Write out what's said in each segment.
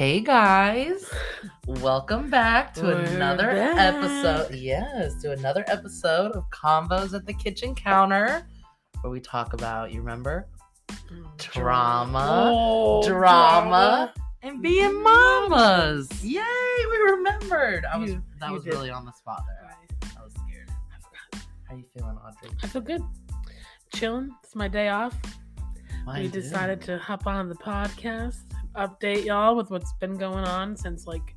Hey guys, welcome back to We're another back. episode. Yes, to another episode of Convos at the Kitchen Counter, where we talk about, you remember, Drama, Oh, drama, and being mamas. Yay, we remembered. I was You- that you was did. really on the spot there. Right. I was scared. I forgot. How you feeling, Audrey? I feel good. Chilling. It's my day off. Mine we too. decided to hop on the podcast, update y'all with what's been going on since like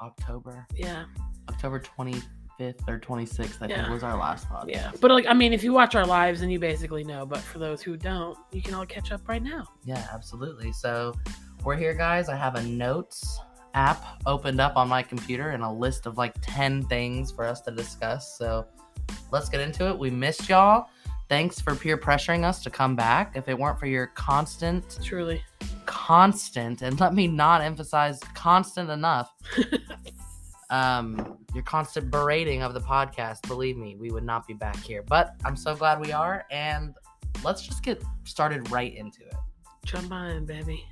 October, yeah, October twenty fifth or twenty sixth. I think was our last podcast. yeah. But like I mean, if you watch our lives, then you basically know. But for those who don't, you can all catch up right now. Yeah, absolutely. So we're here, guys. I have a notes app opened up on my computer and a list of like 10 things for us to discuss. So let's get into it. We missed y'all. Thanks for peer pressuring us to come back. If it weren't for your constant, Truly. constant, and let me not emphasize constant enough, um, your constant berating of the podcast, believe me, we would not be back here. But I'm so glad we are. And let's just get started right into it. Jump on, baby.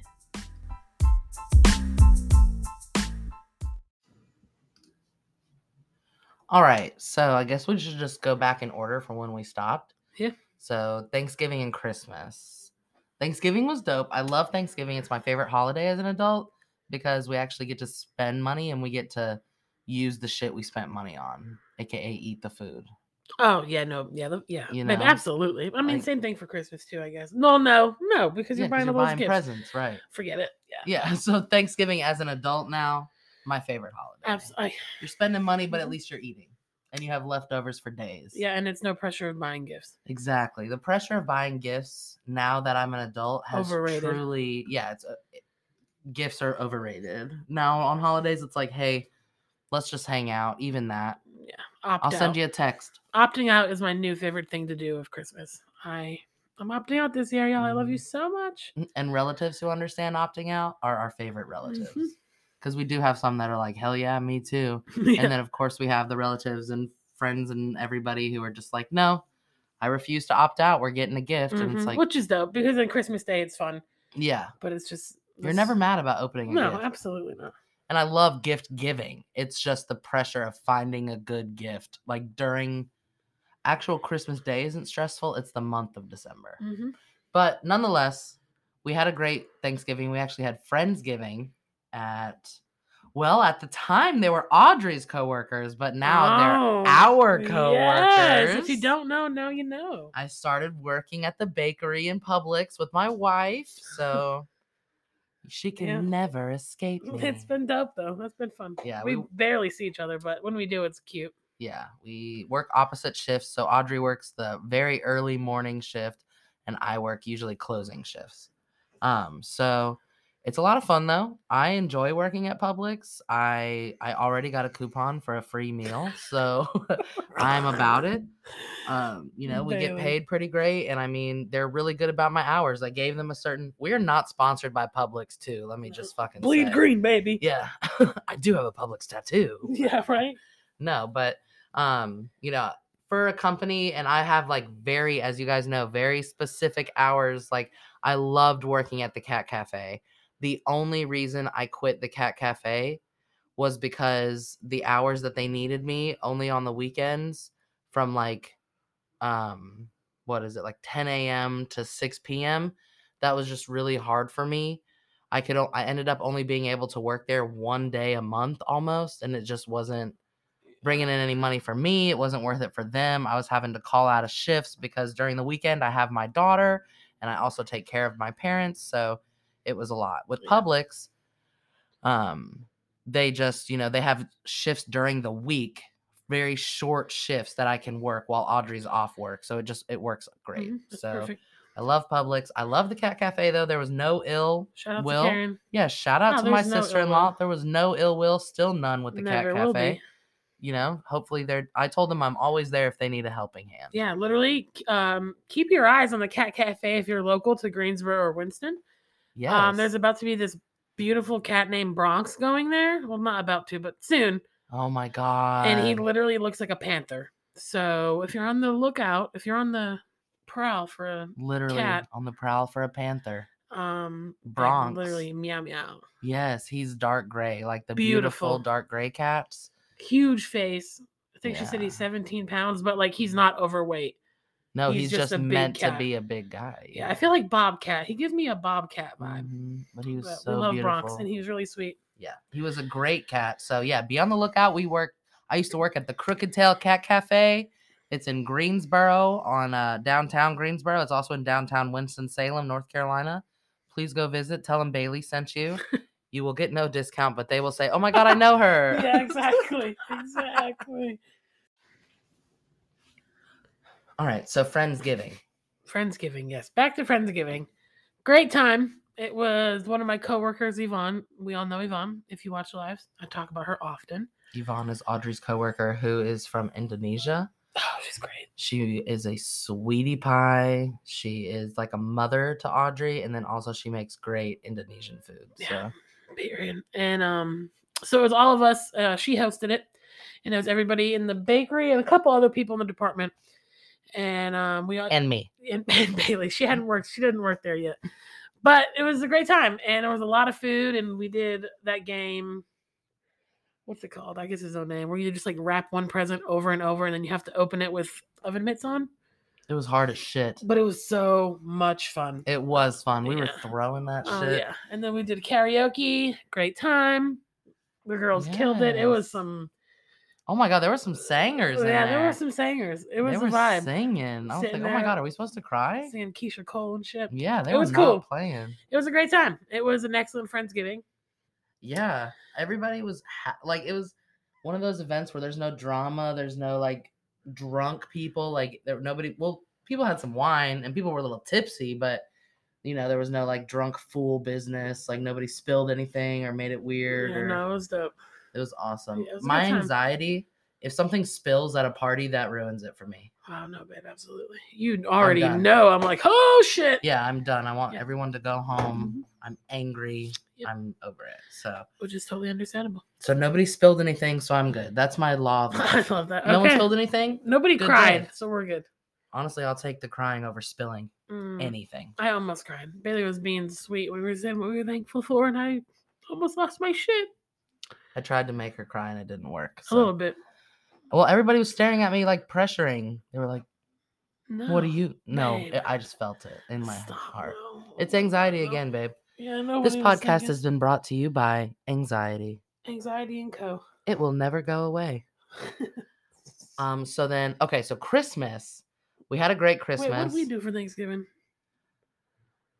All right, so I guess we should just go back in order from when we stopped. Yeah. So Thanksgiving and Christmas. Thanksgiving was dope. I love Thanksgiving. It's my favorite holiday as an adult because we actually get to spend money and we get to use the shit we spent money on, aka eat the food. Oh yeah, no, yeah, the, yeah, You babe, know? absolutely. I mean, Like- same thing for Christmas too, I guess. No, no, no, because Yeah, you're 'cause buying you're buying gifts. presents, right? Forget it. Yeah, Yeah. So Thanksgiving as an adult now, my favorite holiday. Abs- I, You're spending money, but at Mhm. least you're eating, and you have leftovers for days. yeah, and it's no pressure of buying gifts. Exactly. The pressure of buying gifts now that I'm an adult has Overrated. truly, yeah, it's uh, gifts are overrated. Now on holidays, it's like, hey, let's just hang out. Even that, Yeah, opt I'll send you a text. Opting out is my new favorite thing to do of Christmas. I I'm opting out this year, y'all. I love you Mhm. so much. And relatives who understand opting out are our favorite relatives. Mhm. Because we do have some that are like, hell yeah, me too. Yeah. And then, of course, we have the relatives and friends and everybody who are just like, no, I refuse to opt out. We're getting a gift. And it's Mhm. like, which is dope because on Christmas Day it's fun, yeah, but it's just you're never mad about opening a No, gift. absolutely not. and I love gift giving. It's just the pressure of finding a good gift. Like during actual Christmas Day isn't stressful. It's the month of December. hmm But nonetheless, we had a great Thanksgiving. We actually had Friendsgiving at well, at the time they were Audrey's coworkers, but now Oh, they're our coworkers. Yes, if you don't know, now you know. I started working at the bakery in Publix with my wife, so she can Yeah. never escape me. It's been dope though. That's been fun. Yeah, we, we- barely see each other, but when we do, it's cute. yeah, we work opposite shifts. So Audrey works the very early morning shift, and I work usually closing shifts. Um, so it's a lot of fun though. I enjoy working at Publix. I I already got a coupon for a free meal, so I'm about it. Um, you know, we get paid pretty great, and I mean they're really good about my hours. I gave them a certain. We are not sponsored by Publix too. Let me just fucking Bleed say. green, baby. Yeah, I do have a Publix tattoo Yeah, right. no but um you know for a company and i have like very as you guys know very specific hours like i loved working at the cat cafe the only reason i quit the cat cafe was because the hours that they needed me only on the weekends from like um what is it like 10 a.m to 6 p.m that was just really hard for me i could i ended up only being able to work there one day a month almost and it just wasn't bringing in any money for me. It wasn't worth it for them. I was having to call out of shifts because during the weekend I have my daughter and I also take care of my parents. So it was a lot. With Yeah. Publix, um, they just, you know, they have shifts during the week, very short shifts that I can work while Audrey's off work. So it just it works great. Mhm, so perfect. I love Publix. I love the Cat Cafe though. There was no ill Shout out will. Yeah, shout out Oh, to my no sister in law. There was no ill will, still none with the Never Cat Cafe you know hopefully they're i told them i'm always there if they need a helping hand Yeah, literally. Um, keep your eyes on the Cat Cafe if you're local to Greensboro or Winston. Yes Um, there's about to be this beautiful cat named Bronx going there. Well, not about to, but soon. oh my god and he literally looks like a panther. So if you're on the lookout, if you're on the prowl for a literally cat. on the prowl for a panther Um, Bronx. literally meow meow. Yes, he's dark gray, like the beautiful, Beautiful. dark gray cats. Huge face. I think she said he's 17 pounds, but like he's not overweight. No, He's he's, just just, meant to be a big guy. Yeah, I feel like Bobcat. He gives me a Bobcat vibe. Mhm, But he was But so we love beautiful. Bronx, and he was really sweet. yeah, he was a great cat. So yeah, be on the lookout. We work. I used to work at the Crooked Tail Cat Cafe. It's in Greensboro on uh, downtown Greensboro. It's also in downtown Winston Salem, North Carolina. Please go visit. Tell them Bailey sent you. you will get no discount, but they will say, "Oh my God, I know her." yeah, exactly, exactly. All right, so Friendsgiving. Friendsgiving, yes. Back to Friendsgiving. Great time. It was one of my coworkers, Yvonne. We all know Yvonne. If you watch lives, I talk about her often. Yvonne is Audrey's coworker who is from Indonesia. Oh, she's great. She is a sweetie pie. She is like a mother to Audrey, and then also she makes great Indonesian food. Yeah. Period. And um, so it was all of us. Uh, she hosted it, and it was everybody in the bakery and a couple other people in the department. And um, we all and me. and, and Bailey. She hadn't worked. She didn't work there yet, but it was a great time, and there was a lot of food, and we did that game. What's it called? I guess it's no name. Where you just like wrap one present over and over, and then you have to open it with oven mitts on. It was hard as shit. But it was so much fun. It was fun. We were throwing that Oh shit. yeah, and then we did karaoke. Great time. The girls killed it. It was some. Oh my god, there were some singers. in Yeah, there there were some singers. It was they were vibe. singing. I was Sitting like, oh my god, are we supposed to cry? Singing Keyshia Cole and shit. Yeah, they It were was cool. playing. It was a great time. It was an excellent Friendsgiving. Yeah, everybody was ha- like, it was one of those events where there's no drama, there's no like drunk people, like there nobody. Well, people had some wine and people were a little tipsy, but you know there was no like drunk fool business. Like nobody spilled anything or made it weird. Yeah, or, no, it was dope. It was awesome. Yeah, it was My anxiety, if something spills at a party, that ruins it for me. Oh no, babe, absolutely. You already done. know. I'm like, oh shit. Yeah, I'm done. I want Yeah. everyone to go home. Mhm. I'm angry. Yep. I'm over it. So, Which is totally understandable. so nobody spilled anything, so I'm good. That's my law. Of I love that. No one spilled anything. Nobody Good cried, day. so we're good. Honestly, I'll take the crying over spilling Mm, anything. I almost cried. Bailey was being sweet. We were saying what we were thankful for, and I almost lost my shit I tried to make her cry and it didn't work. a little bit. Well, everybody was staring at me like pressuring. They were like, No. "What are you?" No, it- I just felt it in my Stop, heart. no. It's anxiety No. again, babe. Yeah, no. This podcast has been brought to you by anxiety. anxiety and co. It will never go away. Um. So then, okay. So Christmas, we had a great Christmas. Wait, what did we do for Thanksgiving?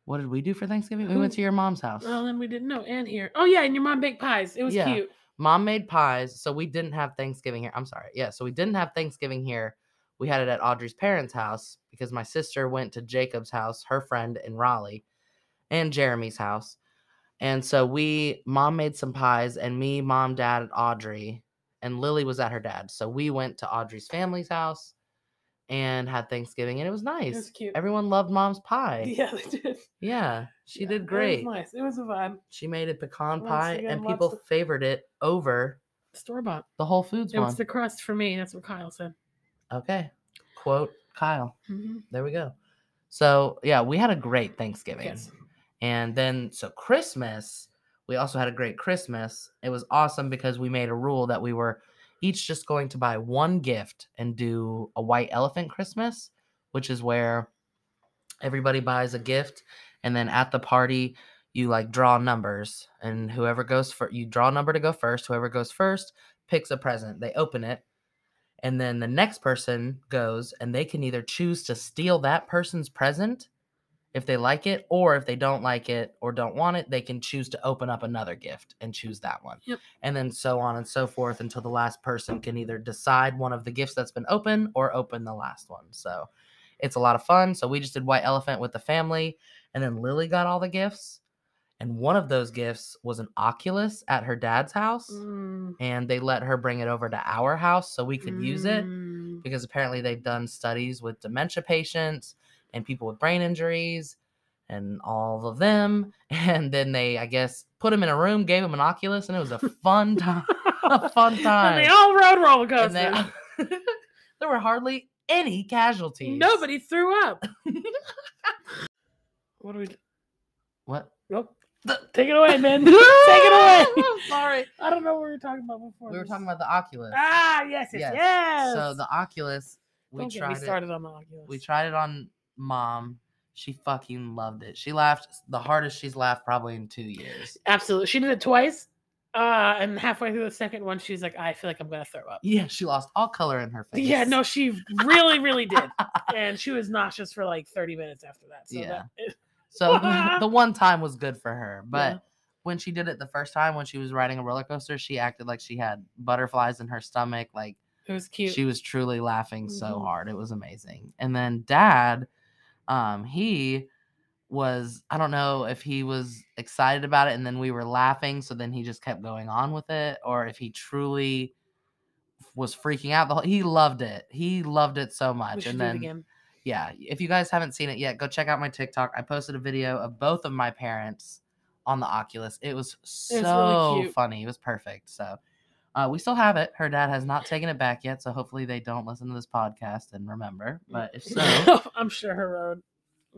What did we do for Thanksgiving? We went to your mom's house. Oh, then we didn't know. And here. Oh yeah, and your mom baked pies. It was Yeah. cute. Mom made pies, so we didn't have Thanksgiving here. I'm sorry. Yeah, so we didn't have Thanksgiving here. We had it at Audrey's parents' house because my sister went to Jacob's house, her friend in Raleigh, and Jeremy's house. And so we, mom made some pies, and me, mom, dad, and Audrey, and Lily was at her dad's. So we went to Audrey's family's house and had Thanksgiving, and it was nice. It was cute. Everyone loved mom's pie. Yeah, they did. Yeah, she Yeah, did great. It was nice. It was a vibe. She made a pecan Once pie, again, and people of- favored it over Store bought. the Whole Foods one. It one. was the crust for me. That's what Kyle said. Okay. Quote Kyle. hmm There we go. So, yeah, we had a great Thanksgiving. Yes. And then, so Christmas, we also had a great Christmas. It was awesome because we made a rule that we were each just going to buy one gift and do a white elephant Christmas, which is where everybody buys a gift. And then at the party, you like draw numbers. And whoever goes for you draw a number to go first. Whoever goes first picks a present. They open it. And then the next person goes and they can either choose to steal that person's present if they like it, or if they don't like it or don't want it, they can choose to open up another gift and choose that one. Yep. And then so on and so forth until the last person can either decide one of the gifts that's been open or open the last one. So it's a lot of fun. So we just did White Elephant with the family, and then Lily got all the gifts. And one of those gifts was an Oculus at her dad's house, Mm, and they let her bring it over to our house so we could use it mm. because apparently they've done studies with dementia patients and people with brain injuries and all of them. And then they, I guess, put him in a room, gave him an Oculus, and it was a fun time. a fun And time. they all rode roller And coasters. they- there were hardly any casualties. Nobody threw up. what do we? do? What? Nope. The- Take it away, man. Take it away. Sorry. I don't know what we were talking about before. We were talking about the Oculus. Ah, yes, yes, Yes. yes. So the Oculus, we Don't get me tried it. started on the Oculus. We tried it on mom. She fucking loved it. She laughed the hardest she's laughed probably in two years. Absolutely. She did it twice. Uh, and halfway through the second one, she's like, I feel like I'm gonna throw up. Yeah, she lost all color in her face. Yeah, no, she really, really did. And she was nauseous for like 30 minutes after that. So Yeah. that, So the one time was good for her, but Yeah. when she did it the first time, when she was riding a roller coaster, she acted like she had butterflies in her stomach. Like it was cute. she was truly laughing so Mhm. hard. It was amazing. And then dad, um, he was I don't know if he was excited about it and then we were laughing, so then he just kept going on with it, or if he truly was freaking out. The whole, he loved it. He loved it so much. And then yeah, if you guys haven't seen it yet, go check out my TikTok. I posted a video of both of my parents on the Oculus. It was really so cute. funny. It was perfect. So uh, we still have it. Her dad has not taken it back yet, so hopefully they don't listen to this podcast and remember. But if so, I'm sure her road.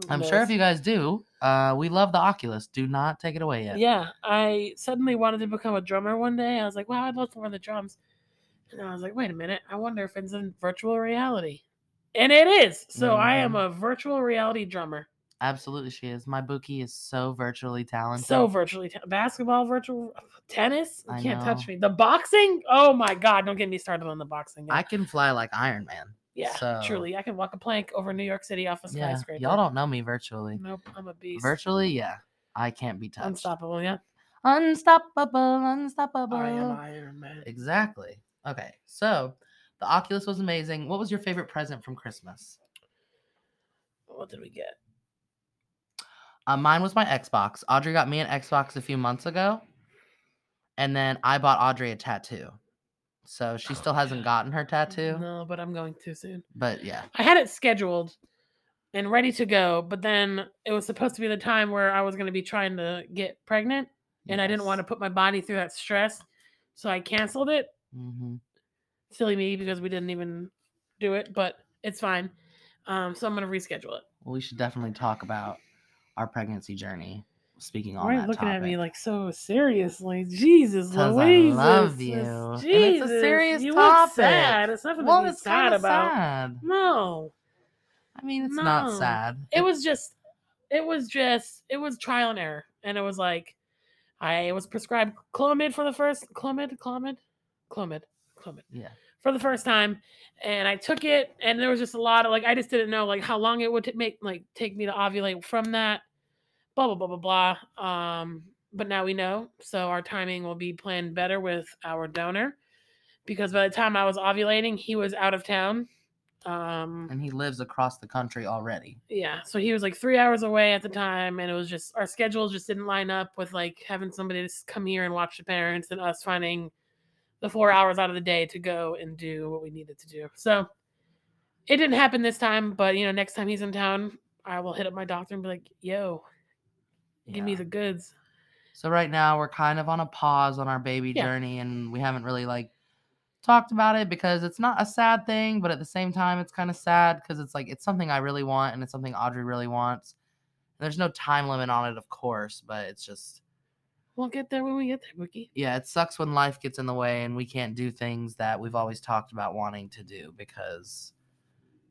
I'm sure if you guys do, uh, we love the Oculus. Do not take it away yet. Yeah, I suddenly wanted to become a drummer one day. I was like, wow, I'd love to learn the drums. And I was like, wait a minute, I wonder if it's in virtual reality. And it is. So I am Mhm. a virtual reality drummer. Absolutely, she is. My bookie is so virtually talented. So virtually ta- basketball, virtual tennis. You I can't touch me. The boxing. Oh my god! Don't get me started on the boxing. I can fly like Iron Man. yeah, so- truly, I can walk a plank over New York City off a Yeah, skyscraper. y'all don't know me virtually. Nope, I'm a beast. Virtually, yeah, I can't be touched. unstoppable. Yeah, Unstoppable, unstoppable. I am Iron Man. Exactly. Okay, so the Oculus was amazing. What was your favorite present from Christmas? What did we get? Uh, mine was my Xbox. Audrey got me an Xbox a few months ago, and then I bought Audrey a tattoo. So she Oh, still hasn't yeah. gotten her tattoo, No, but I'm going too soon. but yeah, I had it scheduled and ready to go, but then it was supposed to be the time where I was going to be trying to get pregnant, and I didn't want to put my body through that stress, so I canceled it. hmm Silly me because we didn't even do it, but it's fine. Um, so I'm going to reschedule it. Well, we should definitely talk about our pregnancy journey. Speaking on Why are you looking at me like so seriously? Jesus, 'Cause I Louise. love you, and it's a Jesus, serious you topic. Look sad. It's nothing well, to be it's sad about. sad. No, I mean, it's not sad. it was just it was just it was trial and error and it was like i was prescribed clomid for the first clomid clomid clomid clomid yeah. for the first time and i took it and there was just a lot of like i just didn't know like how long it would t- make like take me to ovulate from that blah blah blah blah blah um but now we know so our timing will be planned better with our donor because by the time i was ovulating he was out of town um And he lives across the country already. yeah so he was like three hours away at the time and it was just our schedules just didn't line up with like having somebody to come here and watch the parents and us finding the four hours out of the day to go and do what we needed to do so it didn't happen this time but you know next time he's in town i will hit up my doctor and be like yo give me the goods So right now we're kind of on a pause on our baby Yeah. journey and we haven't really like talked about it because it's not a sad thing, but at the same time it's kind of sad because it's like it's something I really want and it's something Audrey really wants. And there's no time limit on it, of course, but it's just we'll get there when we get there Wookie. yeah, it sucks when life gets in the way and we can't do things that we've always talked about wanting to do because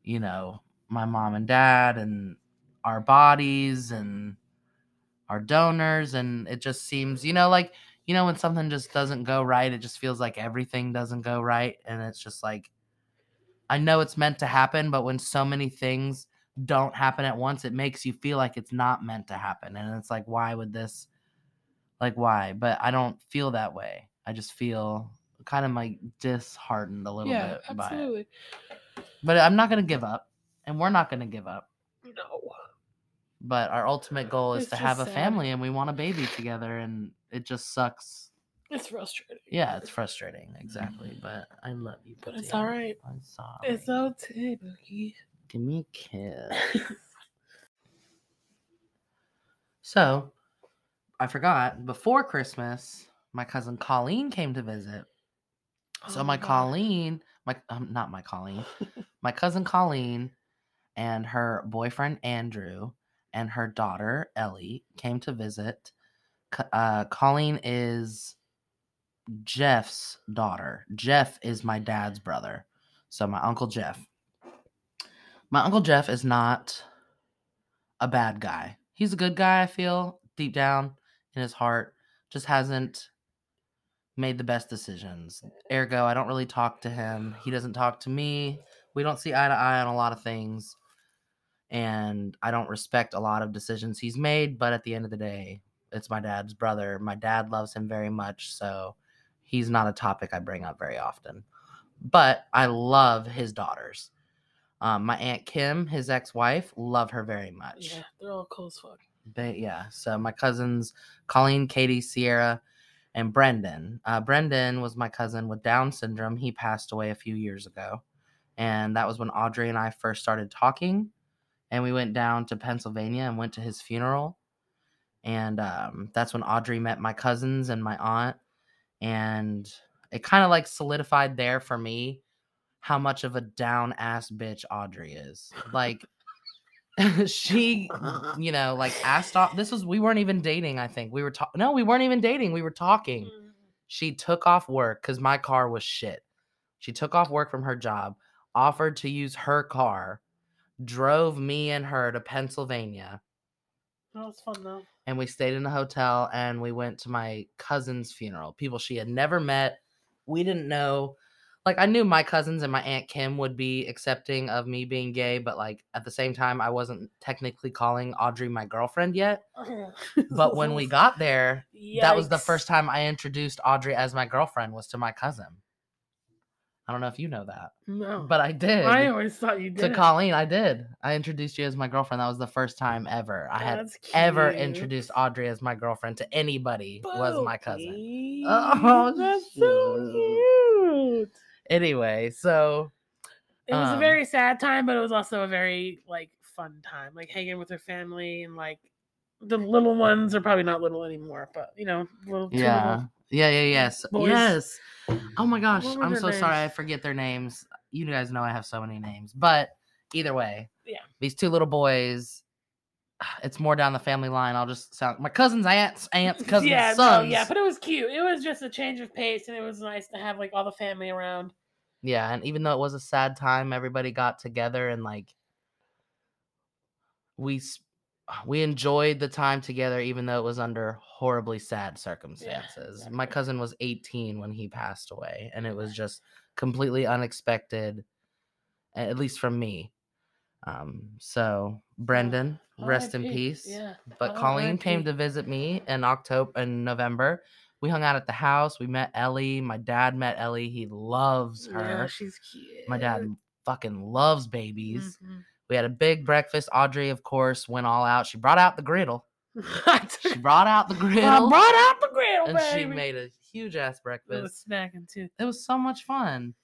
you know, my mom and dad and our bodies and our donors and it just seems, you know, like you know when something just doesn't go right, it just feels like everything doesn't go right and it's just like I know it's meant to happen, but when so many things don't happen at once, it makes you feel like it's not meant to happen and it's like why would this like why? But i don't feel that way. I just feel kind of like disheartened a little yeah bit by it. absolutely. But i'm not gonna give up and we're not gonna give up. No but our ultimate goal is It's to have a sad. family and we want a baby together and it just sucks. It's frustrating. Yeah it's frustrating exactly but i love you but it's all right i'm sorry. It's okay Bookie. give me a kiss. So i forgot before christmas my cousin colleen came to visit. So Oh my God. Colleen, my um, not my Colleen, my cousin Colleen, and her boyfriend Andrew, and her daughter Ellie came to visit. Uh, Colleen is Jeff's daughter. Jeff is my dad's brother. So my uncle Jeff. My uncle Jeff is not a bad guy. He's a good guy, I feel, deep down in his heart. Just hasn't made the best decisions. Ergo, I don't really talk to him. He doesn't talk to me. We don't see eye to eye on a lot of things. And I don't respect a lot of decisions he's made, but at the end of the day, it's my dad's brother. My dad loves him very much, so he's not a topic I bring up very often. But I love his daughters. Um, my aunt Kim, his ex-wife, love her very much. Yeah, they're all cool as fuck. But yeah, so my cousins, Colleen, Katie, Sierra, and Brendan. Uh, Brendan was my cousin with Down syndrome. He passed away a few years ago. And that was when Audrey and I first started talking. And we went down to Pennsylvania and went to his funeral. And um, that's when Audrey met my cousins and my aunt. And it kind of like solidified there for me how much of a down ass bitch Audrey is. Like, she you know, like asked off. This was we weren't even dating. I think we were talking. No, we weren't even dating. We were talking. Mm. She took off work because my car was shit. She took off work from her job, offered to use her car, drove me and her to Pennsylvania, That was fun though. and we stayed in a hotel and we went to my cousin's funeral. People she had never met. We didn't know. Like I knew my cousins and my aunt Kim would be accepting of me being gay, but like at the same time I wasn't technically calling Audrey my girlfriend yet. But when we got there, that was the first time I introduced Audrey as my girlfriend was to my cousin. I don't know if you know that, No, but I did. I always thought you did. to. Colleen, I did. I introduced you as my girlfriend. That was the first time ever I had ever introduced Audrey as my girlfriend to anybody was my cousin. Oh, that's so cute. Anyway, so It was a Um, very sad time, but it was also a very like fun time, like hanging with her family and like the little ones are probably not little anymore, but you know, little yeah. little- Yeah, yeah, yes. boys. Yes. Oh my gosh. I'm so sorry I forget their names. You guys know I have so many names. But either way, Yeah. These two little boys, it's more down the family line. I'll just sound my cousins, aunts, aunts, cousins, yeah, sons. no, yeah, but it was cute. It was just a change of pace, and it was nice to have like all the family around. Yeah, and even though it was a sad time, everybody got together and like we we enjoyed the time together, even though it was under horribly sad circumstances. My exactly. cousin cousin was 18 when he passed away, and it was just completely unexpected, at least from me. Um, so Brendan, rest in peace. Yeah, But Colleen came to visit me in October and November. We hung out at the house. We met Ellie. My dad met Ellie. He loves her. yeah, she's cute. My dad fucking loves babies. Mhm. We had a big breakfast. Audrey, of course, went all out. She brought out the griddle. She brought out the griddle. I brought out the griddle, and she made a huge ass breakfast. It was snacking too. It was so much fun.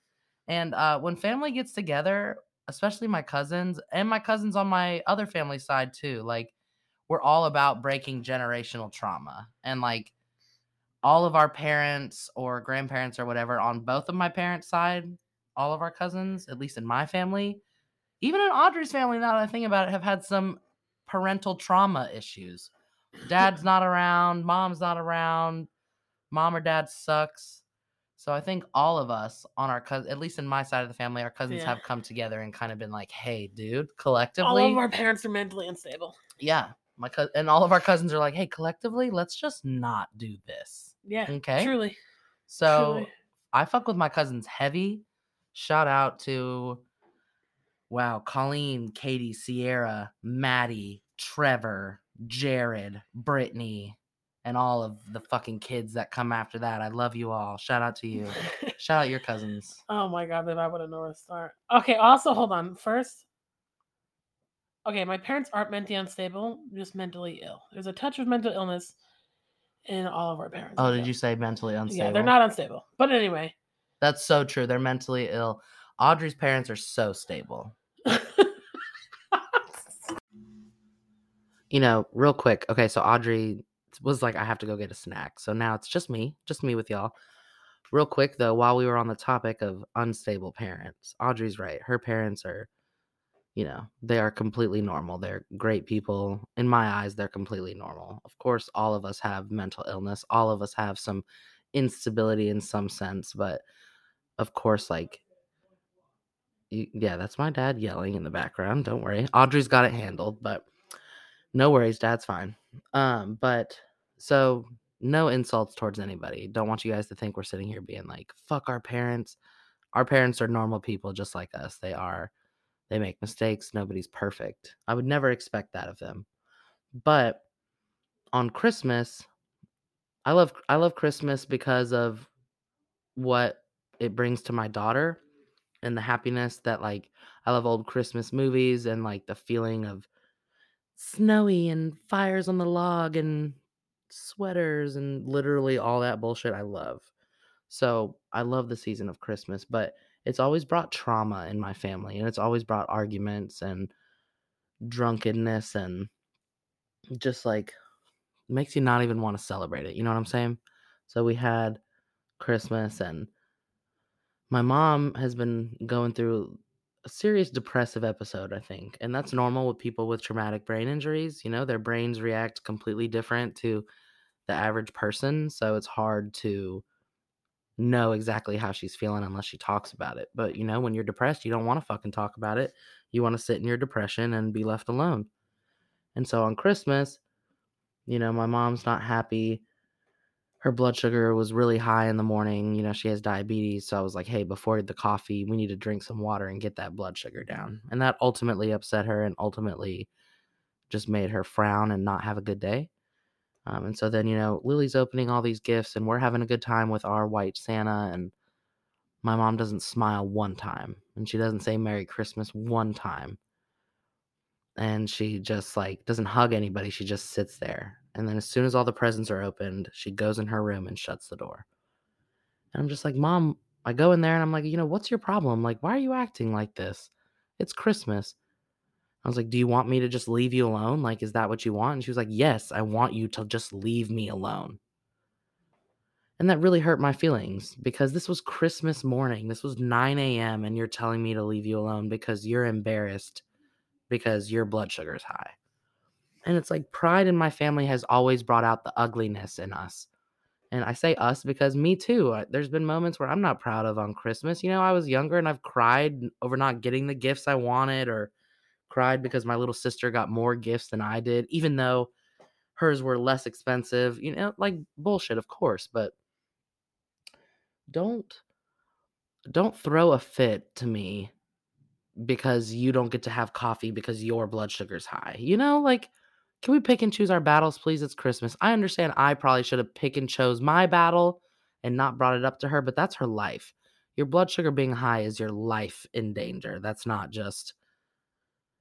And uh, when family gets together, especially my cousins and my cousins on my other family side too, like we're all about breaking generational trauma. And like all of our parents or grandparents or whatever on both of my parents' side, all of our cousins, at least in my family, even in Audrey's family, now that I think about it, have had some parental trauma issues. Dad's not around, mom's not around, mom or dad sucks. So I think all of us on our cousin, at least in my side of the family, our cousins Yeah. have come together and kind of been like, "Hey, dude, collectively." All of our parents are mentally unstable. yeah, my co- and all of our cousins are like, hey, collectively, let's just not do this." Yeah, Okay. truly. So truly. I fuck with my cousins heavy. Shout out to wow, Colleen, Katie, Sierra, Maddie, Trevor, Jared, Brittany, and all of the fucking kids that come after that. I love you all. Shout out to you. Shout out your cousins. oh my god, if I would have known where to start. Okay, also hold on. First, okay, my parents aren't mentally unstable, just mentally ill. There's a touch of mental illness in all of our parents. Oh, did you say mentally unstable? Yeah, they're not unstable. But anyway. That's so true. They're mentally ill. Audrey's parents are so stable. You know, real quick. Okay, so Audrey was like, I have to go get a snack. So now it's just me, just me with y'all. Real quick though, while we were on the topic of unstable parents, Audrey's right. Her parents are you know, they are completely normal. They're great people. In my eyes, they're completely normal. Of course, all of us have mental illness. All of us have some instability in some sense, but of course, like, yeah, that's my dad yelling in the background. Don't worry. Audrey's got it handled, but no worries. Dad's fine. Um, but so no insults towards anybody. Don't want you guys to think we're sitting here being like, fuck our parents. Our parents are normal people just like us. They are they make mistakes. Nobody's perfect. I would never expect that of them. But on Christmas, I love I love Christmas because of what it brings to my daughter and the happiness that like I love old Christmas movies and like the feeling of snowy and fires on the log and sweaters and literally all that bullshit I love. So I love the season of Christmas, but it's always brought trauma in my family and it's always brought arguments and drunkenness and just like makes you not even want to celebrate it. You know what I'm saying? So we had Christmas and my mom has been going through a serious depressive episode, I think. And that's normal with people with traumatic brain injuries. You know, their brains react completely different to the average person. So it's hard to know exactly how she's feeling unless she talks about it. But, you know, when you're depressed, you don't want to fucking talk about it. You want to sit in your depression and be left alone. And so on Christmas, you know, my mom's not happy. Her blood sugar was really high in the morning. You know, she has diabetes. So I was like, hey, before the coffee, we need to drink some water and get that blood sugar down. And that ultimately upset her and ultimately just made her frown and not have a good day. Um, and so then, you know, Lily's opening all these gifts and we're having a good time with our white Santa. And my mom doesn't smile one time and she doesn't say Merry Christmas one time. And she just like doesn't hug anybody. She just sits there. And then as soon as all the presents are opened, she goes in her room and shuts the door. And I'm just like, Mom, I go in there and I'm like, you know, what's your problem? Like, why are you acting like this? It's Christmas. I was like, Do you want me to just leave you alone? Like, is that what you want? And she was like, Yes, I want you to just leave me alone. And that really hurt my feelings because this was Christmas morning. This was 9 a.m. and you're telling me to leave you alone because you're embarrassed because your blood sugar is high. And it's like pride in my family has always brought out the ugliness in us. And I say us because me too. There's been moments where I'm not proud of on Christmas. You know, I was younger and I've cried over not getting the gifts I wanted or cried because my little sister got more gifts than I did, even though hers were less expensive. You know, like bullshit, of course, but don't don't throw a fit to me because you don't get to have coffee because your blood sugar's high. You know, like can we pick and choose our battles, please? It's Christmas. I understand I probably should have pick and chose my battle and not brought it up to her, but that's her life. Your blood sugar being high is your life in danger. That's not just,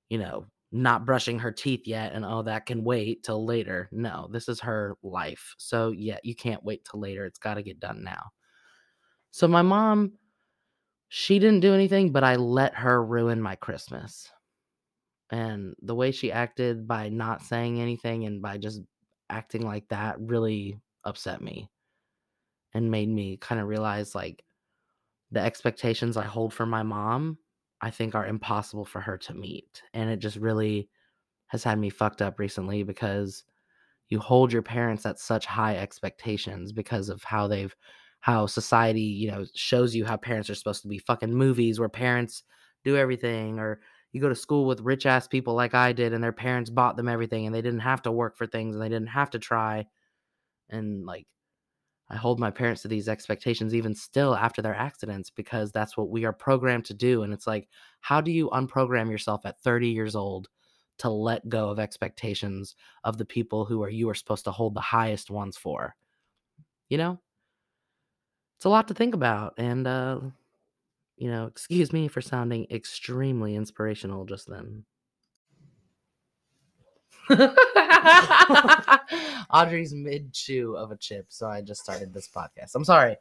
you know, not brushing her teeth yet and oh, that can wait till later. No, this is her life. So, yeah, you can't wait till later. It's got to get done now. So, my mom, she didn't do anything, but I let her ruin my Christmas and the way she acted by not saying anything and by just acting like that really upset me and made me kind of realize like the expectations I hold for my mom, I think are impossible for her to meet. And it just really has had me fucked up recently because you hold your parents at such high expectations because of how they've how society, you know, shows you how parents are supposed to be fucking movies where parents do everything or you go to school with rich ass people like I did and their parents bought them everything and they didn't have to work for things and they didn't have to try and like I hold my parents to these expectations even still after their accidents because that's what we are programmed to do and it's like how do you unprogram yourself at 30 years old to let go of expectations of the people who are you are supposed to hold the highest ones for? You know? It's a lot to think about and uh you know, excuse me for sounding extremely inspirational just then. Audrey's mid chew of a chip, so I just started this podcast. I'm sorry,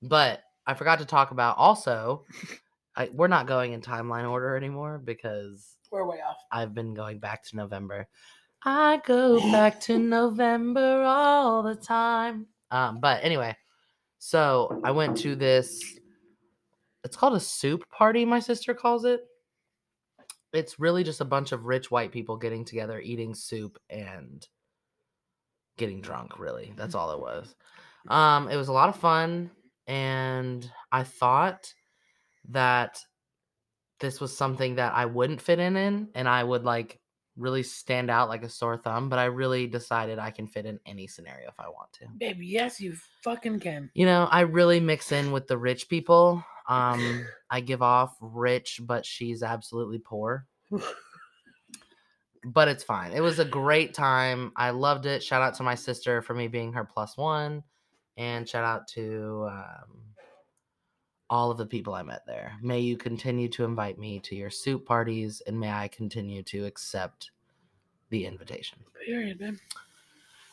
but I forgot to talk about also. I, we're not going in timeline order anymore because We're way off. I've been going back to November. I go back to November all the time. Um, but anyway, so I went to this. It's called a soup party. My sister calls it, it's really just a bunch of rich white people getting together, eating soup and getting drunk, really. That's all it was. Um, it was a lot of fun, and I thought that this was something that I wouldn't fit in in, and I would like really stand out like a sore thumb. But I really decided I can fit in any scenario if I want to. Baby, yes, you fucking can. You know, I really mix in with the rich people. Um, I give off rich, but she's absolutely poor. But it's fine. It was a great time. I loved it. Shout out to my sister for me being her plus one, and shout out to um, all of the people I met there. May you continue to invite me to your soup parties, and may I continue to accept the invitation. Period, man.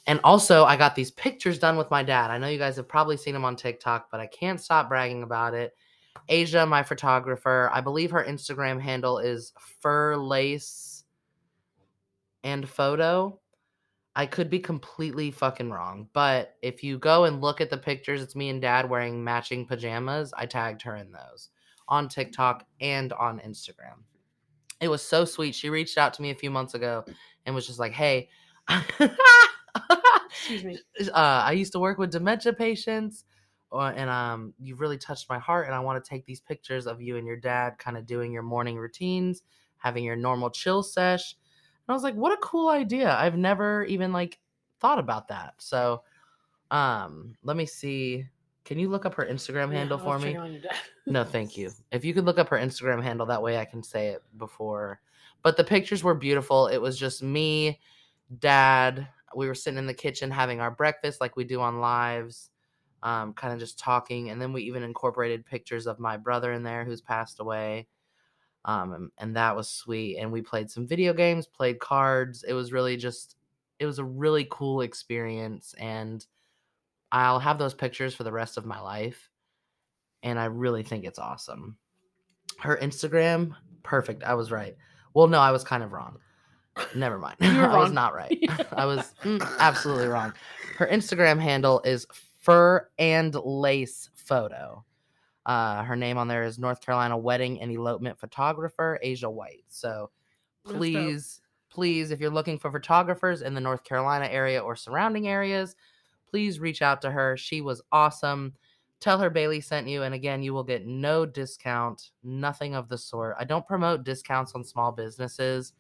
And also, I got these pictures done with my dad. I know you guys have probably seen them on TikTok, but I can't stop bragging about it. Asia, my photographer, I believe her Instagram handle is fur lace and photo. I could be completely fucking wrong, but if you go and look at the pictures, it's me and dad wearing matching pajamas. I tagged her in those on TikTok and on Instagram. It was so sweet. She reached out to me a few months ago and was just like, hey, Excuse me. uh, I used to work with dementia patients, uh, and um, you've really touched my heart. And I want to take these pictures of you and your dad, kind of doing your morning routines, having your normal chill sesh. And I was like, what a cool idea! I've never even like thought about that. So, um, let me see. Can you look up her Instagram Yeah, handle for me? checking on your dad. No, thank you. If you could look up her Instagram handle, that way I can say it before. But the pictures were beautiful. It was just me, dad. We were sitting in the kitchen having our breakfast like we do on lives, um, kind of just talking. And then we even incorporated pictures of my brother in there who's passed away. Um, and, and that was sweet. And we played some video games, played cards. It was really just, it was a really cool experience. And I'll have those pictures for the rest of my life and I really think it's awesome. Her Instagram, perfect. I was right. Well, no, I was kind of wrong. Never mind. You were I was not right. I was mm, absolutely wrong. Her Instagram handle is fur and lace photo. Uh, her name on there is North Carolina wedding and elopement photographer Asia White. So please, please, if you're looking for photographers in the North Carolina area or surrounding areas, please reach out to her. She was awesome. Tell her Bailey sent you, and again, you will get no discount, nothing of the sort. I don't promote discounts on small businesses.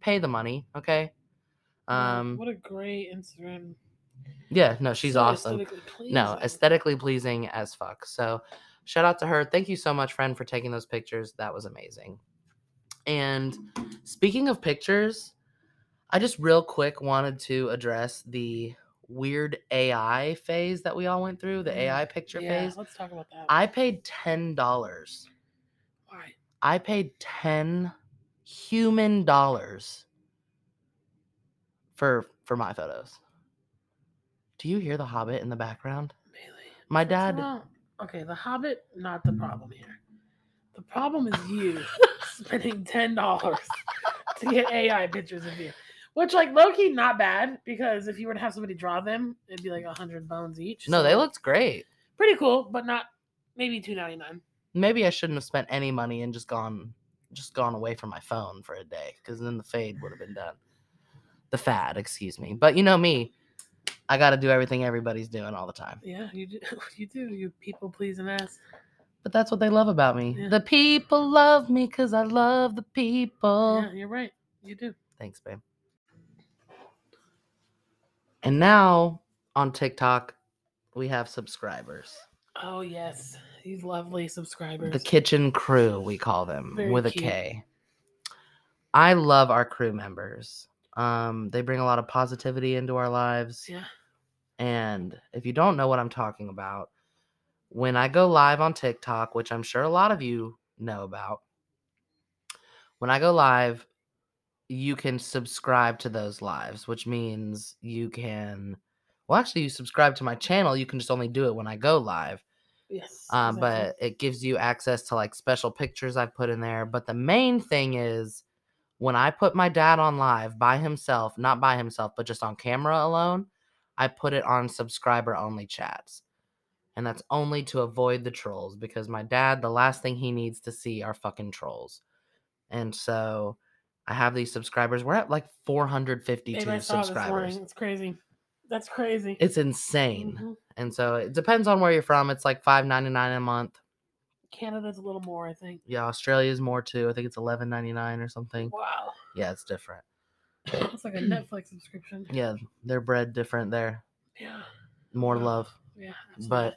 Pay the money, okay? Um, what a great Instagram. Yeah, no, she's So awesome. aesthetically No, aesthetically pleasing as fuck. So, shout out to her. Thank you so much, friend, for taking those pictures. That was amazing. And speaking of pictures, I just real quick wanted to address the weird AI phase that we all went through, the Mm, AI picture yeah, phase. let's talk about that. I paid $10. Why? I paid 10 human dollars for for my photos. Do you hear the Hobbit in the background? Bailey. My dad all, okay, the Hobbit, not the problem here. The problem is you spending ten dollars to get AI pictures of you, which like low key not bad because if you were to have somebody draw them, it'd be like a hundred bones each. No, so they looked great. pretty cool, but not maybe two ninety nine. Maybe I shouldn't have spent any money and just gone just gone away from my phone for a day because then the fade would have been done. The fad, excuse me. But you know me, I got to do everything everybody's doing all the time. Yeah, you do. You do. You people pleasing ass. But that's what they love about me. Yeah. The people love me because I love the people. Yeah, you're right. You do. Thanks, babe. And now on TikTok, we have subscribers. Oh yes, these lovely subscribers. The kitchen crew, we call them Very with a cute. K. I love our crew members. Um, they bring a lot of positivity into our lives. yeah. And if you don't know what I'm talking about, when I go live on TikTok, which I'm sure a lot of you know about, when I go live, you can subscribe to those lives, which means you can, well, actually, you subscribe to my channel. You can just only do it when I go live. Yes. Um, exactly. but it gives you access to like special pictures I've put in there. But the main thing is when I put my dad on live by himself, not by himself, but just on camera alone, I put it on subscriber only chats. And that's only to avoid the trolls because my dad, the last thing he needs to see are fucking trolls. And so I have these subscribers. We're at like 452 Babe, I saw it this subscribers. It's crazy. That's crazy. It's insane. Mhm. And so it depends on where you're from. It's like 5.99 a month. Canada's a little more, I think. Yeah, Australia's more too. I think it's 11.99 or something. Wow. Yeah, it's different. It's like a Netflix subscription. Yeah, they're bred different there. Yeah. More Wow. love. Yeah. But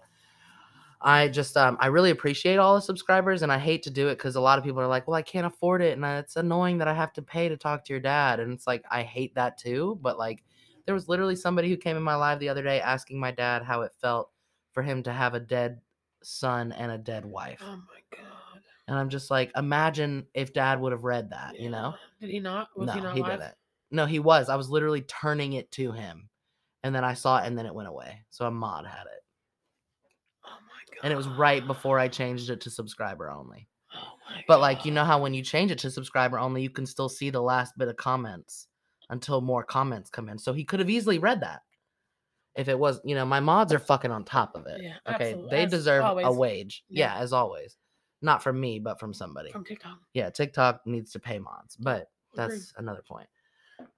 I just um I really appreciate all the subscribers and I hate to do it because a lot of people are like, well, I can't afford it and uh, it's annoying that I have to pay to talk to your dad. And it's like I hate that too. But like there was literally somebody who came in my live the other day asking my dad how it felt for him to have a dead son and a dead wife. Oh my god. And I'm just like, imagine if dad would have read that, you know? Did he not? Was no, he not he live? didn't. No, he was. I was literally turning it to him. And then I saw it and then it went away. So a mod had it. Oh my god. And it was right before I changed it to subscriber only. Oh my But like you know how when you change it to subscriber only, you can still see the last bit of comments until more comments come in. So he could have easily read that. If it was, you know, my mods are fucking on top of it. Yeah, okay. absolute- They as deserve a wage. Yeah. Yeah. as always. Not from me, but from somebody. from TikTok. yeah, TikTok needs to pay mods, but Agreed. that's another point.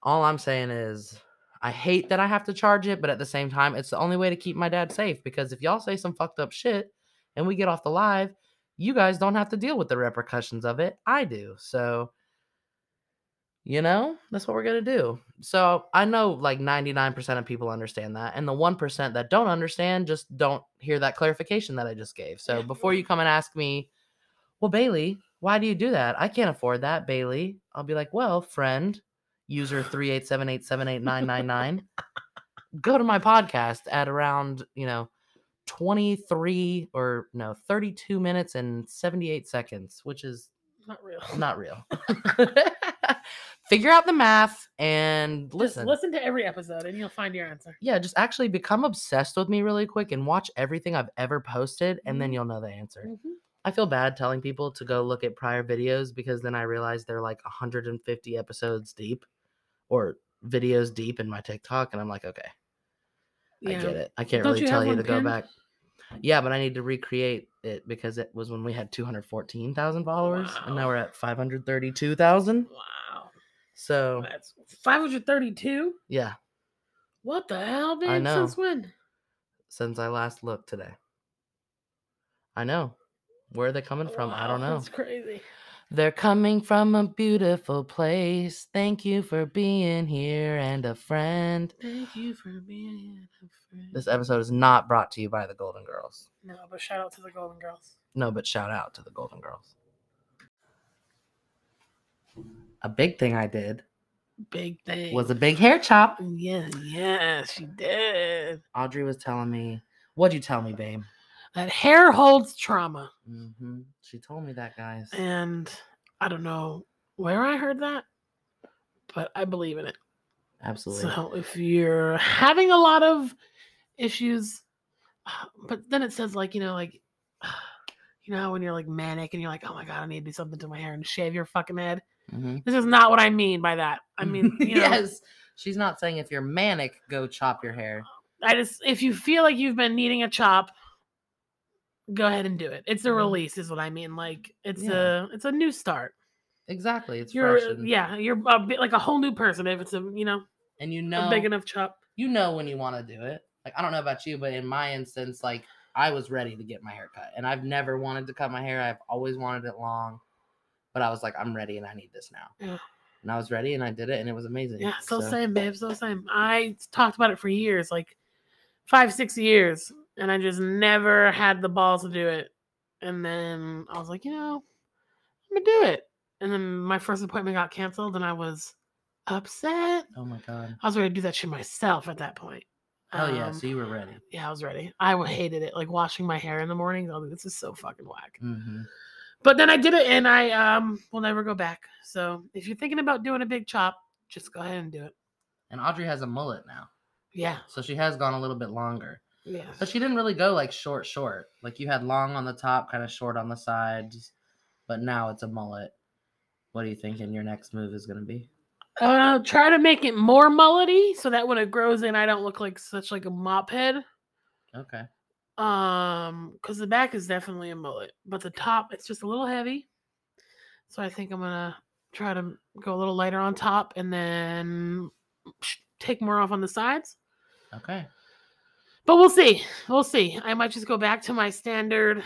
All I'm saying is I hate that I have to charge it, but at the same time, it's the only way to keep my dad safe because if y'all say some fucked up shit and we get off the live, you guys don't have to deal with the repercussions of it. I do. So, you know, that's what we're going to do. So, I know like 99% of people understand that. And the 1% that don't understand just don't hear that clarification that I just gave. So, before you come and ask me, well, Bailey, why do you do that? I can't afford that, Bailey. I'll be like, well, friend, user 387878999, go to my podcast at around, you know, 23 or no, 32 minutes and 78 seconds, which is Not real. not real. Figure out the math and Just listen. listen to every episode and you'll find your answer. Yeah, just actually become obsessed with me really quick and watch everything I've ever posted, and then Mhm. you'll know the answer. Mhm. I feel bad telling people to go look at prior videos because then I realize they're like 150 episodes deep or videos deep in my TikTok, and I'm like, okay, I get it. I can't Don't really you tell you to go back. Yeah, but I need to recreate it because it was when we had 214,000 followers, and now we're at 532,000. Wow. So That's 532? yeah, What the hell, know. Since when? since I last looked today, I know. Where are they coming from? I don't know. That's crazy. They're coming from a beautiful place. Thank you for being here and a friend. Thank you for being a friend. This episode is not brought to you by the Golden Girls. No, but shout out to the Golden Girls. No, but shout out to the Golden Girls. A big thing I did Big thing. was a big hair chop. Yeah, yeah, she did. Audrey was telling me, What'd you tell me, babe? That hair holds trauma. Mm-hmm. She told me that, guys. And I don't know where I heard that, but I believe in it. Absolutely. So if you're having a lot of issues, but then it says like, you know, like, you know, when you're like manic and you're like, oh my God, I need to do something to my hair and shave your fucking head. hmm This is not what I mean by that. I mean, you know, yes. She's not saying if you're manic, go chop your hair. I just, if you feel like you've been needing a chop, go ahead and do it. It's a Mhm. release, is what I mean. Like it's Yeah. a, it's a new start. Exactly. It's You're, fresh. And, yeah, you're a bit like a whole new person if it's a, you know, and you a know big enough chop. you know when you want to do it. Like I don't know about you, but in my instance, like I was ready to get my hair cut, and I've never wanted to cut my hair. I've always wanted it long, but I was like, I'm ready, and I need this now. Yeah. And I was ready, and I did it, and it was amazing. Yeah, so, same, babe. So same. I talked about it for years, like five, six years, and I just never had the balls to do it. And then I was like, you know, I'm gonna do it. And then my first appointment got canceled, and I was upset. Oh my god. I was ready to do that shit myself at that point. Hell yeah! Um, So you were ready. yeah, I was ready. I hated it, like washing my hair in the morning. I was like, this is so fucking whack. hmm But then I did it, and I um will never go back. So if you're thinking about doing a big chop, just go ahead and do it. And Audrey has a mullet now, Yeah, so she has gone a little bit longer. Yeah. But she didn't really go like short, short. Like you had long on the top, kind of short on the sides. But now it's a mullet. What are you thinking your next move is going to be? Uh, try to make it more mullety so that when it grows in, I don't look like such like a mop head. Okay. Um, because the back is definitely a mullet, but the top it's just a little heavy. So I think I'm gonna try to go a little lighter on top and then take more off on the sides. Okay. But we'll see. We'll see. I might just go back to my standard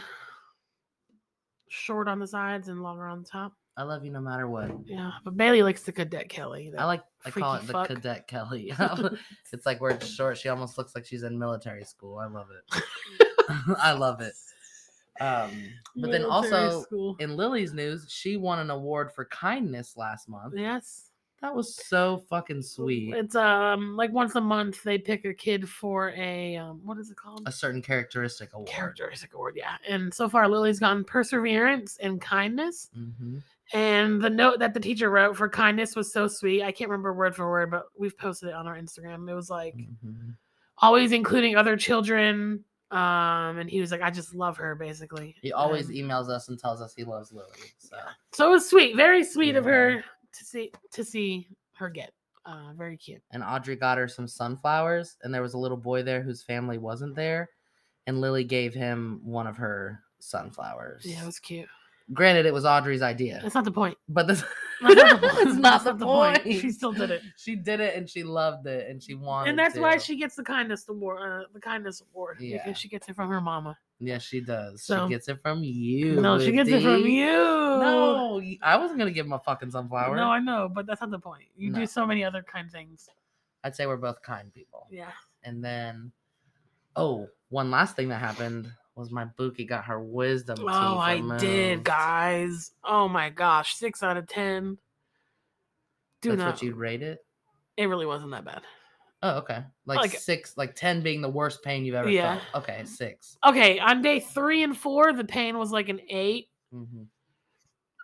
short on the sides and longer on the top. I love you no matter what. Yeah, but Bailey likes the cadet Kelly. I like I call it the fuck. cadet Kelly. it's like where it's short. She almost looks like she's in military school. I love it. I love it. Um, but then also school. in Lily's news, she won an award for kindness last month. yes, That was so fucking sweet. It's um like once a month they pick a kid for a um what is it called? A certain characteristic award. characteristic award, yeah. And so far Lily's gotten perseverance and kindness. hmm And the note that the teacher wrote for kindness was so sweet. I can't remember word for word, but we've posted it on our Instagram. It was like hmm always including other children. Um, and he was like, I just love her, basically. He always And emails us and tells us he loves Lily. So so it was sweet, very sweet of her to see to see her get. Uh, very cute. and Audrey got her some sunflowers, and there was a little boy there whose family wasn't there, and Lily gave him one of her sunflowers. Yeah, it was cute. Granted, it was Audrey's idea, That's not the point. but this That's not the point. it's not That's the point. She still did it. She did it, and she loved it, and she wanted. and that's why she gets the kindness award, uh, the kindness award, Yeah. because she gets it from her mama. Yes, she does. So- she gets it from you. no, she gets it from you. No, I wasn't gonna give him a fucking sunflower. no, I know, but that's not the point. You No. do so many other kind things. I'd say we're both kind people. Yeah. And then, oh, one last thing that happened was my Buki got her wisdom oh, teeth. Oh, I did, guys. Oh my gosh, six out of ten. Do That's not. what you'd rate it. It really wasn't that bad. Oh, okay. Like, Like- six, like ten being the worst pain you've ever Yeah. felt. Okay, six. Okay, on day three and four, the pain was like an eight. hmm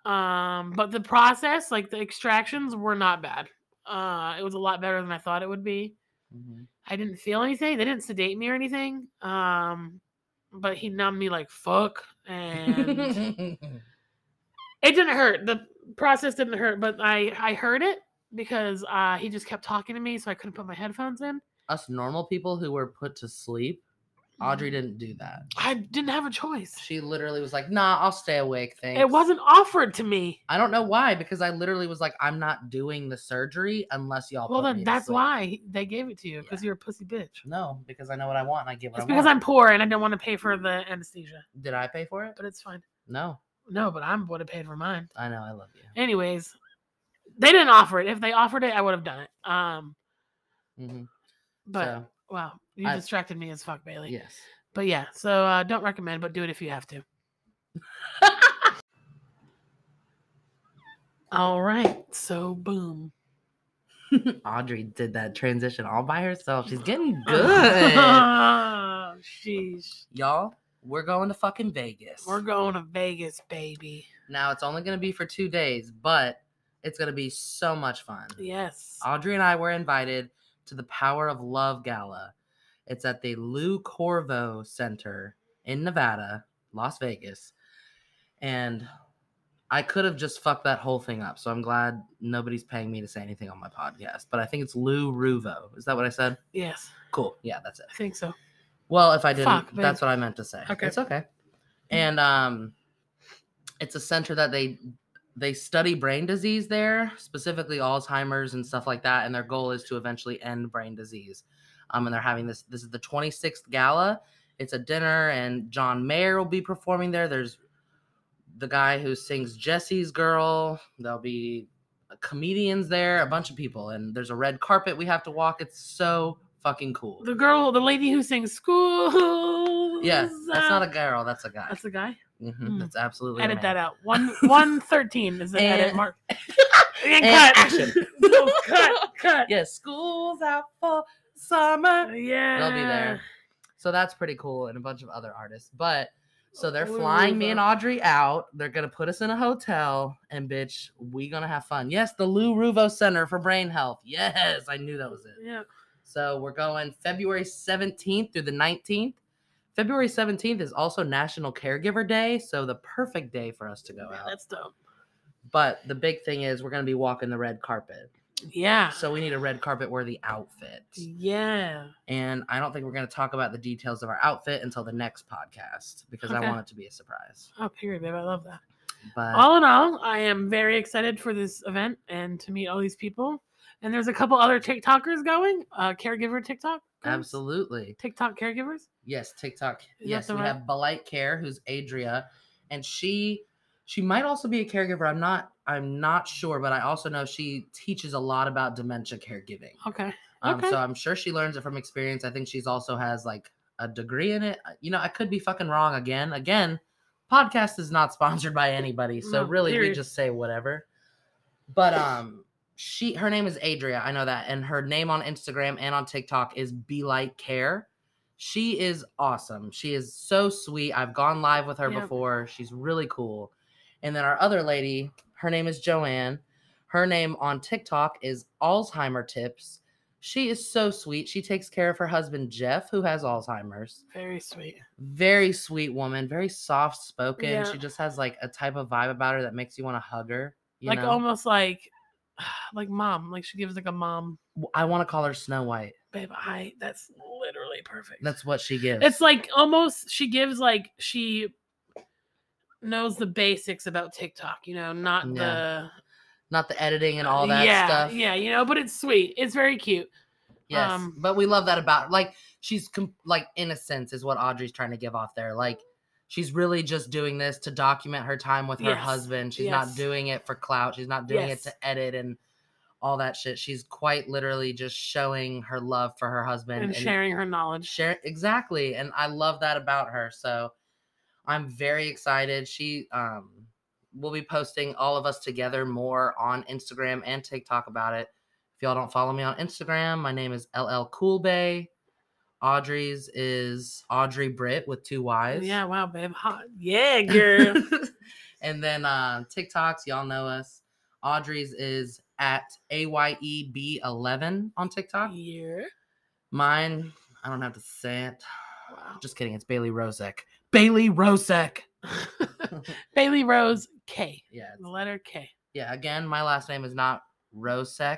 Um, but the process, like the extractions, were not bad. Uh, it was a lot better than I thought it would be. hmm I didn't feel anything. They didn't sedate me or anything. Um, but he numbed me like fuck, and it didn't hurt. The process didn't hurt, but I I heard it because uh, he just kept talking to me, so I couldn't put my headphones in. Us normal people who were put to sleep, Audrey didn't do that. I didn't have a choice. She literally was like, "Nah, I'll stay awake." Thanks. It wasn't offered to me. I don't know why, because I literally was like, "I'm not doing the surgery unless y'all." Well, then that's sleep." why they gave it to you because Yeah. you're a pussy bitch. No, because I know what I want and I give what It's I because want. I'm poor and I don't want to pay for the anesthesia, Did I pay for it? but it's fine. No, No, but I'm would have paid for mine. I know. I love you. Anyways, they didn't offer it. If they offered it, I would have done it. Um, mm-hmm. but so, wow, you I- distracted me as fuck, Bailey. yes. But yeah, so uh, don't recommend, but do it if you have to. All right, so boom. Audrey did that transition all by herself. She's getting good. Sheesh. Y'all, we're going to fucking Vegas. We're going to Vegas, baby. now, it's only going to be for two days, but it's going to be so much fun. Yes. Audrey and I were invited to the Power of Love Gala. It's at the Lou Corvo Center in Nevada, Las Vegas. And I could have just fucked that whole thing up. So I'm glad nobody's paying me to say anything on my podcast. But I think it's Lou Ruvo. Is that what I said? Yes, Cool. Yeah, that's it. I think so. Well, if I didn't, Fuck, that's what I meant to say. Okay. It's okay. And um it's a center that they they study brain disease there, specifically Alzheimer's and stuff like that, and their goal is to eventually end brain disease. Um and they're having this this is the 26th gala. It's a dinner and John Mayer will be performing there. There's the guy who sings Jesse's Girl. There'll be comedians there, a bunch of people, and there's a red carpet we have to walk. It's so fucking cool. The girl, the lady who sings "School." Yeah, that's not a girl. That's a guy. That's a guy. Mhm, Mm. That's absolutely. Edit that out. One one thirteen is the edit mark. And, and cut. action. cut. Cut. Yeah, school's out for summer. Yeah. They'll be there. So that's pretty cool, and a bunch of other artists. But so they're Ooh, flying me and Audrey out. They're gonna put us in a hotel, and bitch, we gonna have fun. Yes, the Lou Ruvo Center for Brain Health. Yes, I knew that was it. Yeah. So we're going February 17th through the 19th. February 17th is also National Caregiver Day, so the perfect day for us to go Yeah, out. that's dope. But the big thing is we're going to be walking the red carpet. Yeah. So we need a red carpet worthy outfit. Yeah. And I don't think we're going to talk about the details of our outfit until the next podcast because I want it to be a surprise. Oh, period, babe. I love that. But all in all, I am very excited for this event and to meet all these people. And there's a couple other TikTokers going, uh, caregiver TikTok. Absolutely. TikTok caregivers. Yes, TikTok. yes, we right- have Be Light Care, who's Adria, and she she might also be a caregiver. I'm not I'm not sure, but I also know she teaches a lot about dementia caregiving. Okay. Um, Okay. So I'm sure she learns it from experience. I think she's also has like a degree in it. You know, I could be fucking wrong again. Again, podcast is not sponsored by anybody, so No, really we just say whatever. But um, she her name is Adria. I know that, and her name on Instagram and on TikTok is Be Light Care. She is awesome. She is so sweet. I've gone live with her before. She's really cool. And then our other lady, her name is Joanne. Her name on TikTok is Alzheimer Tips. She is so sweet. She takes care of her husband Jeff, who has Alzheimer's. Very sweet. Very sweet woman, very soft spoken. Yeah. She just has like a type of vibe about her that makes you want to hug her. You like know? almost like like mom. Like she gives like a mom. I want to call her Snow White. Babe, I that's literally perfect. That's what she gives. it's like almost she gives like she knows the basics about TikTok, you know, not Yeah. not the editing and all that yeah, stuff. Yeah, you know, but it's sweet. It's very cute. Yes, Um, but we love that about like she's com- like innocence is what Audrey's trying to give off there. Like she's really just doing this to document her time with her Yes, husband. She's yes. not doing it for clout. She's not doing Yes. it to edit and all that shit. She's quite literally just showing her love for her husband And, sharing her knowledge. share exactly and i love that about her so i'm very excited she um will be posting all of us together more on instagram and tiktok about it if y'all don't follow me on instagram my name is ll coolbay audrey's is audrey britt with two y's Yeah, wow, babe. Hot. Yeah, girl. and then uh tiktoks y'all know us audrey's is at ayeb11 on tiktok yeah. mine i don't have to say it Wow. Just kidding. It's Bailey Rosek. Bailey Rosek. Bailey Rose K. Yeah. The letter K. Yeah. Again, my last name is not Rosek,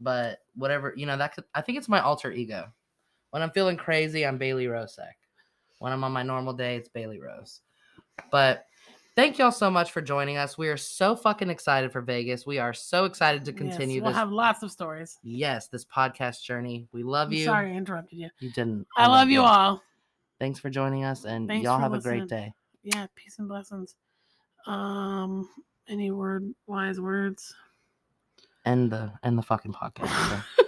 but whatever, you know, that could, I think it's my alter ego. When I'm feeling crazy, I'm Bailey Rosek. When I'm on my normal day, it's Bailey Rose. But thank y'all so much for joining us. We are so fucking excited for Vegas. We are so excited to Yes, continue we'll this. have lots of stories. yes, this podcast journey. We love I'm you. sorry I interrupted you. You didn't. I love you all. Thanks for joining us, and Thanks y'all have a great day. Yeah, peace and blessings. Um, any word wise words? End the end the fucking podcast.